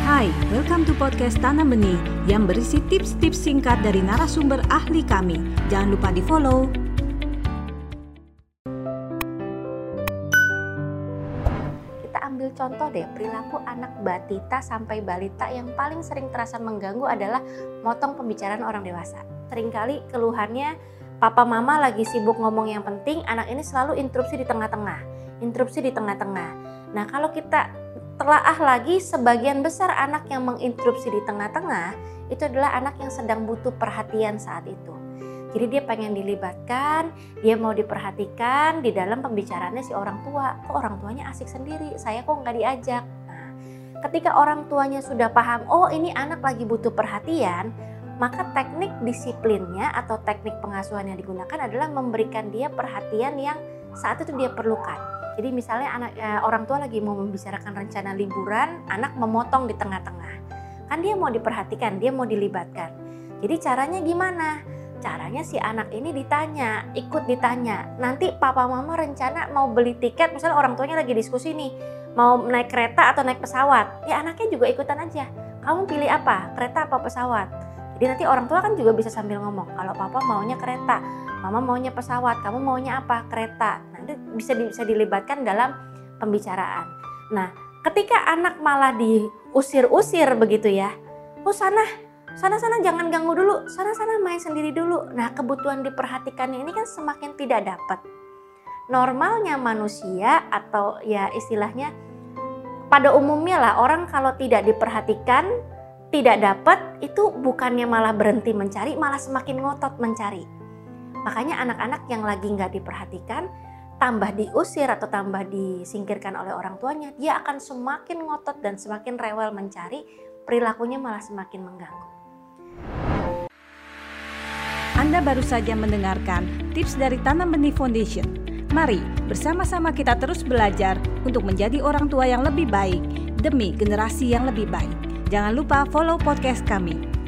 Hai, welcome to podcast Tanam Benih yang berisi tips-tips singkat dari narasumber ahli kami. Jangan lupa di-follow. Kita ambil contoh deh, perilaku anak batita sampai balita yang paling sering terasa mengganggu adalah motong pembicaraan orang dewasa. Seringkali keluhannya papa mama lagi sibuk ngomong yang penting, anak ini selalu interupsi di tengah-tengah. Interupsi di tengah-tengah. Nah, kalau kita telaah lagi sebagian besar anak yang menginterupsi di tengah-tengah itu adalah anak yang sedang butuh perhatian saat itu. Jadi dia pengen dilibatkan, dia mau diperhatikan di dalam pembicaraannya si orang tua. Kok orang tuanya asik sendiri, saya kok nggak diajak. Nah, ketika orang tuanya sudah paham, oh ini anak lagi butuh perhatian, maka teknik disiplinnya atau teknik pengasuhan yang digunakan adalah memberikan dia perhatian yang saat itu dia perlukan. Jadi misalnya anak eh, orang tua lagi mau membicarakan rencana liburan, anak memotong di tengah-tengah. Kan dia mau diperhatikan, dia mau dilibatkan. Jadi caranya gimana? Caranya si anak ini ditanya, ikut ditanya. Nanti papa mama rencana mau beli tiket, misalnya orang tuanya lagi diskusi nih, mau naik kereta atau naik pesawat. Ya anaknya juga ikutan aja. Kamu pilih apa? Kereta apa pesawat? Jadi nanti orang tua kan juga bisa sambil ngomong, kalau papa maunya kereta, mama maunya pesawat, kamu maunya apa? Kereta itu bisa bisa dilibatkan dalam pembicaraan. Nah, ketika anak malah diusir-usir begitu ya, oh sana, sana-sana jangan ganggu dulu, sana-sana main sendiri dulu. Nah, kebutuhan diperhatikannya ini kan semakin tidak dapat. Normalnya manusia atau ya istilahnya pada umumnya lah orang kalau tidak diperhatikan, tidak dapat itu bukannya malah berhenti mencari, malah semakin ngotot mencari. Makanya anak-anak yang lagi nggak diperhatikan tambah diusir atau tambah disingkirkan oleh orang tuanya, dia akan semakin ngotot dan semakin rewel mencari, perilakunya malah semakin mengganggu. Anda baru saja mendengarkan tips dari Tanam Benih Foundation. Mari bersama-sama kita terus belajar untuk menjadi orang tua yang lebih baik demi generasi yang lebih baik. Jangan lupa follow podcast kami